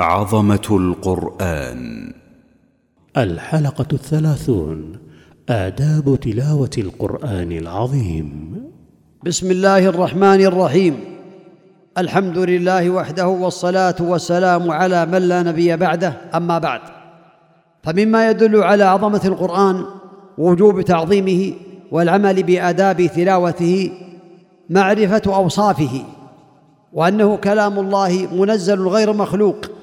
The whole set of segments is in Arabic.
عظمة القرآن. الحلقة الثلاثون آداب تلاوة القرآن العظيم. بسم الله الرحمن الرحيم. الحمد لله وحده والصلاة والسلام على من لا نبي بعده أما بعد. فمما يدل على عظمة القرآن ووجوب تعظيمه والعمل بآداب تلاوته معرفة أوصافه وأنه كلام الله منزل غير مخلوق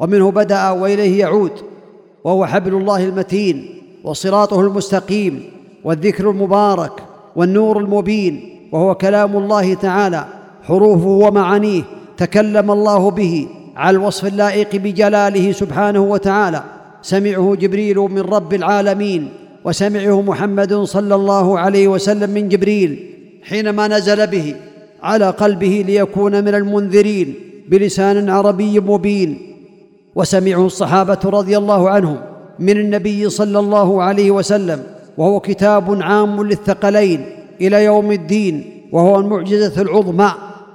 ومنه بدأ وإليه يعود وهو حبل الله المتين وصراطه المستقيم والذكر المبارك والنور المبين وهو كلام الله تعالى حروفه ومعانيه تكلم الله به على الوصف اللائق بجلاله سبحانه وتعالى. سمعه جبريل من رب العالمين وسمعه محمد صلى الله عليه وسلم من جبريل حينما نزل به على قلبه ليكون من المنذرين بلسان عربي مبين. وسمعه الصحابة رضي الله عنهم من النبي صلى الله عليه وسلم وهو كتاب عام للثقلين إلى يوم الدين وهو المعجزة العظمى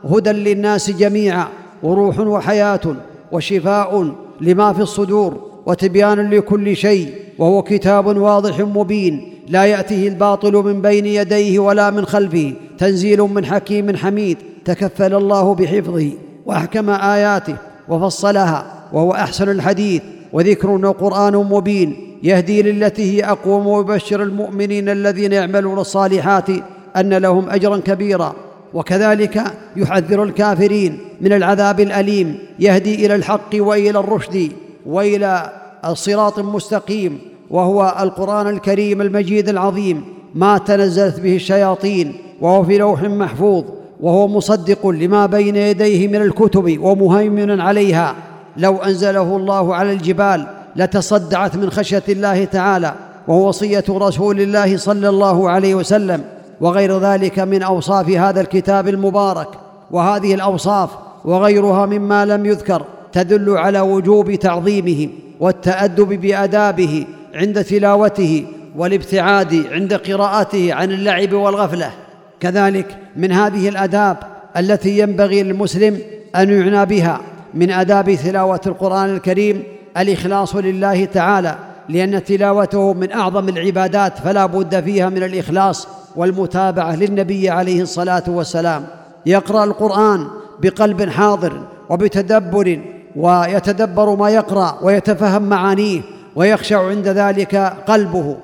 هدى للناس جميعا وروح وحياة وشفاء لما في الصدور وتبيان لكل شيء وهو كتاب واضح مبين لا يأتيه الباطل من بين يديه ولا من خلفه تنزيل من حكيم حميد تكفل الله بحفظه وأحكم آياته وفصلها وهو أحسن الحديث وذكر وقران مبين يهدي للتي هي أقوم ويبشر المؤمنين الذين يعملون الصالحات أن لهم أجرا كبيرا. وكذلك يحذر الكافرين من العذاب الأليم يهدي إلى الحق وإلى الرشد وإلى الصراط المستقيم. وهو القرآن الكريم المجيد العظيم. ما تنزلت به الشياطين وهو في لوح محفوظ. وهو مصدق لما بين يديه من الكتب ومهيمن عليها. لو أنزله الله على الجبال لتصدعت من خشية الله تعالى وهو وصية رسول الله صلى الله عليه وسلم. وغير ذلك من أوصاف هذا الكتاب المبارك وهذه الأوصاف وغيرها مما لم يذكر تدل على وجوب تعظيمه والتأدب بآدابه عند تلاوته والابتعاد عند قراءته عن اللعب والغفلة. كذلك من هذه الآداب التي ينبغي للمسلم أن يعنى بها. من آداب تلاوة القرآن الكريم الإخلاص لله تعالى لأن تلاوته من أعظم العبادات فلا بد فيها من الإخلاص والمتابعة للنبي عليه الصلاة والسلام. يقرأ القرآن بقلب حاضر وبتدبر ويتدبر ما يقرأ ويتفهم معانيه ويخشع عند ذلك قلبه.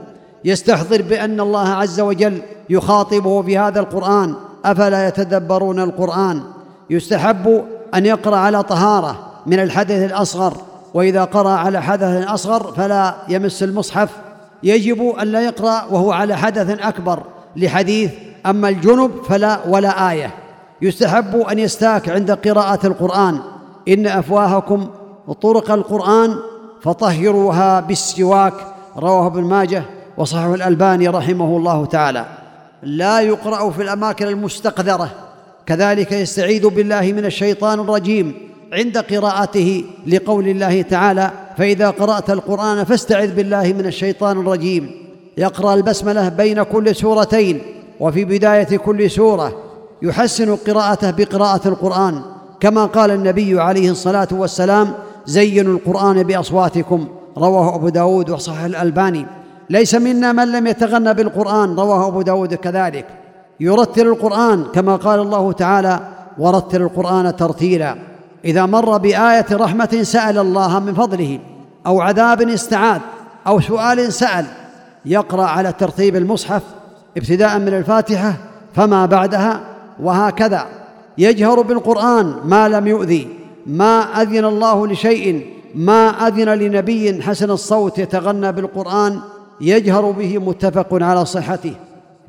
يستحضر بأن الله عز وجل يخاطبه في هذا القرآن أفلا يتدبرون القرآن؟ يستحب أن يقرأ على طهارة من الحدث الأصغر وإذا قرأ على حدث أصغر فلا يمس المصحف. يجب أن لا يقرأ وهو على حدث أكبر لحديث أما الجنب فلا ولا آية. يستحب أن يستاك عند قراءة القرآن. إن أفواهكم طرق القرآن فطهروها بالسواك. رواه ابن ماجه وصححه الألباني رحمه الله تعالى. لا يقرأ في الأماكن المستقذرة. كذلك يستعيذ بالله من الشيطان الرجيم عند قراءته لقول الله تعالى فإذا قرأت القرآن فاستعذ بالله من الشيطان الرجيم يقرأ البسملة بين كل سورتين وفي بداية كل سورة يحسن قراءته بقراءة القرآن. كما قال النبي عليه الصلاة والسلام زينوا القرآن بأصواتكم رواه أبو داود وصحح الألباني. ليس منا من لم يتغنى بالقرآن رواه أبو داود كذلك. يرتل القرآن كما قال الله تعالى ورتل القرآن ترتيلا إذا مر بآية رحمة سأل الله من فضله أو عذاب استعاذ أو سؤال سأل يقرأ على ترتيب المصحف ابتداء من الفاتحة فما بعدها وهكذا. يجهر بالقرآن ما لم يؤذي ما أذن الله لشيء ما أذن لنبي حسن الصوت يتغنى بالقرآن يجهر به متفق على صحته.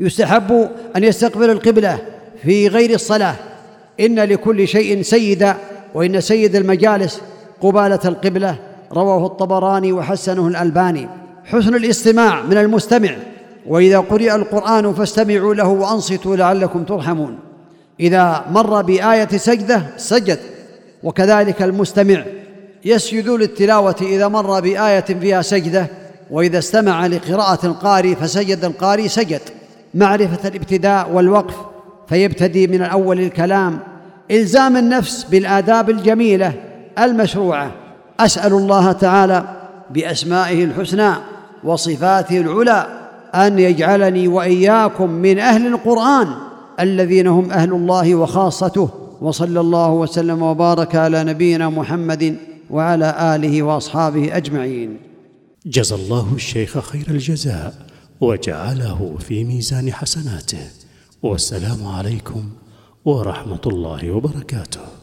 يستحب أن يستقبل القبلة في غير الصلاة. إن لكل شيء سيدا وإن سيد المجالس قبالة القبلة رواه الطبراني وحسنه الألباني. حسن الاستماع من المستمع. وإذا قرئ القرآن فاستمعوا له وأنصتوا لعلكم ترحمون. إذا مر بآية سجدة سجد. وكذلك المستمع يسجد للتلاوة إذا مر بآية فيها سجدة. وإذا استمع لقراءة القارئ فسجد القارئ سجد. معرفة الابتداء والوقف فيبتدي من اول الكلام. إلزام النفس بالآداب الجميلة المشروعة. أسأل الله تعالى بأسمائه الحسنى وصفاته العلى أن يجعلني وإياكم من أهل القرآن الذين هم أهل الله وخاصته. وصلى الله وسلم وبارك على نبينا محمد وعلى آله وأصحابه أجمعين. جزى الله الشيخ خير الجزاء. وجعله في ميزان حسناته. والسلام عليكم ورحمة الله وبركاته.